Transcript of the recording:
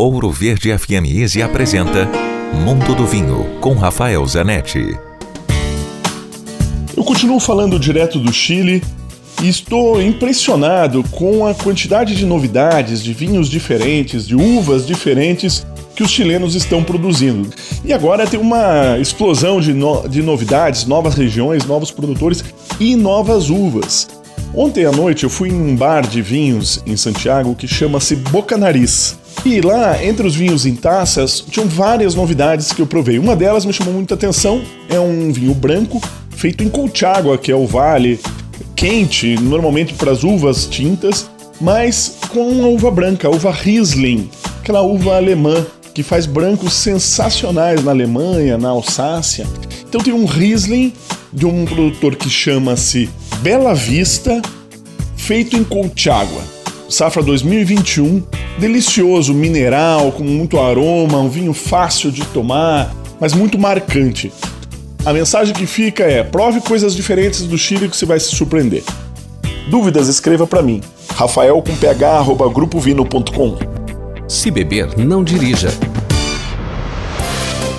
Ouro Verde FM Easy apresenta Mundo do Vinho com Rafael Zanetti. Eu continuo falando direto do Chile e estou impressionado com a quantidade de novidades, de vinhos diferentes, de uvas diferentes que os chilenos estão produzindo. E agora tem uma explosão de, no de novidades, novas regiões, novos produtores e novas uvas. Ontem à noite eu fui em um bar de vinhos em Santiago que chama-se Boca Nariz. E lá, entre os vinhos em taças, tinham várias novidades que eu provei. Uma delas me chamou muita atenção, é um vinho branco feito em Colchagua, que é o vale quente, normalmente para as uvas tintas, mas com a uva branca, a uva Riesling, aquela uva alemã que faz brancos sensacionais na Alemanha, na Alsácia. Então tem um Riesling de um produtor que chama-se Bela Vista, feito em Colchagua. Safra 2021, delicioso, mineral, com muito aroma, um vinho fácil de tomar, mas muito marcante. A mensagem que fica é: prove coisas diferentes do Chile que você vai se surpreender. Dúvidas, escreva para mim. Rafael com ph, grupovino.com. Se beber, não dirija.